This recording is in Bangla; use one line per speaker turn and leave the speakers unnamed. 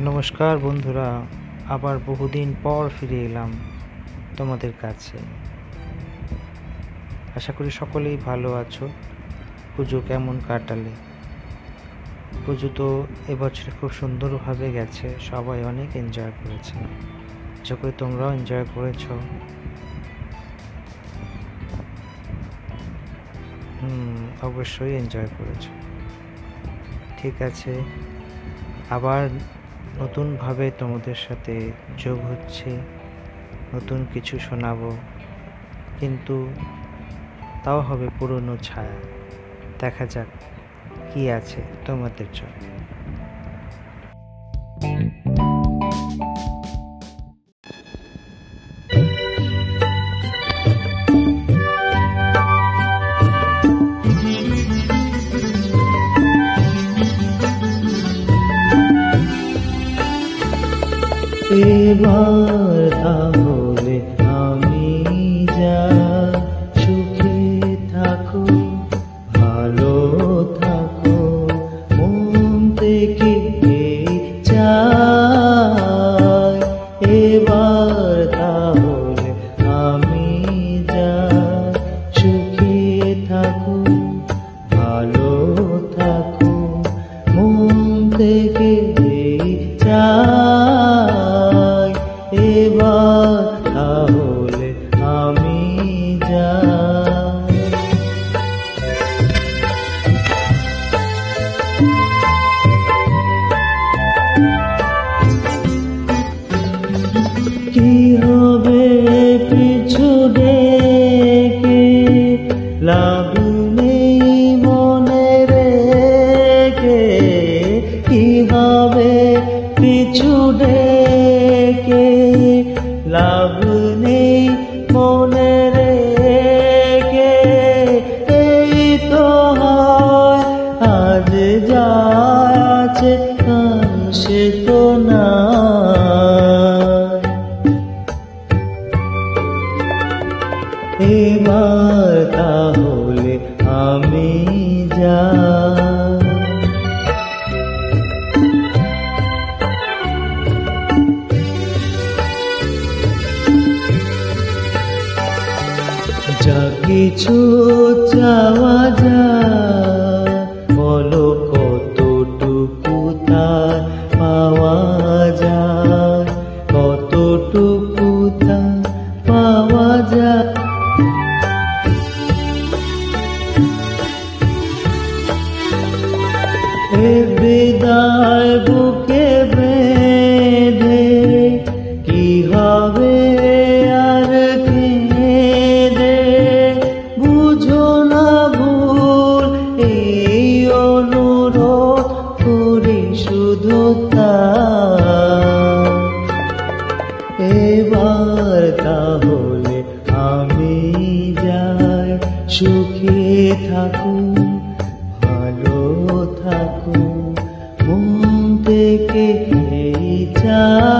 নমস্কার বন্ধুরা, আবার বহুদিন পর ফিরে এলাম তোমাদের কাছে। আশা করি সকলেই ভালো আছো। পুজো কেমন কাটালে? পুজো তো এবছরে খুব সুন্দরভাবে গেছে, সবাই অনেক এনজয় করেছে। আশা করি তোমরাও এনজয় করেছ। হুম, অবশ্যই এনজয় করেছ। ঠিক আছে, আবার নতুনভাবে তোমাদের সাথে যোগ হচ্ছে, নতুন কিছু শোনাবো, কিন্তু তাও হবে পুরনো ছায়া। দেখা যাক কি আছে তোমাদের জন্য।
এবার তাহলে আমি যা সুখে থাকো, ভালো থাকো, মন থেকে চাই এবার তাহলে আমি যা সুখে থাকো, ভালো থাকো, মন থেকে চাই পিছু ডেকে লাভ নেই মনে রেখে। এই তো হয়, আজ যা সে তো না। এবার তাহলে আমি যা যা কিছু চাওয়া যায়। বলো কতটুকু তার পাওয়া যায়। কতটুকু তার পাওয়া যায়। বিদায় বুকে বেঁধে কি হবে অনুরোধ করে শুধু এবার তাহলে আমি যাই সুখে থাকুন ভালো থাকুন মন থেকে চাই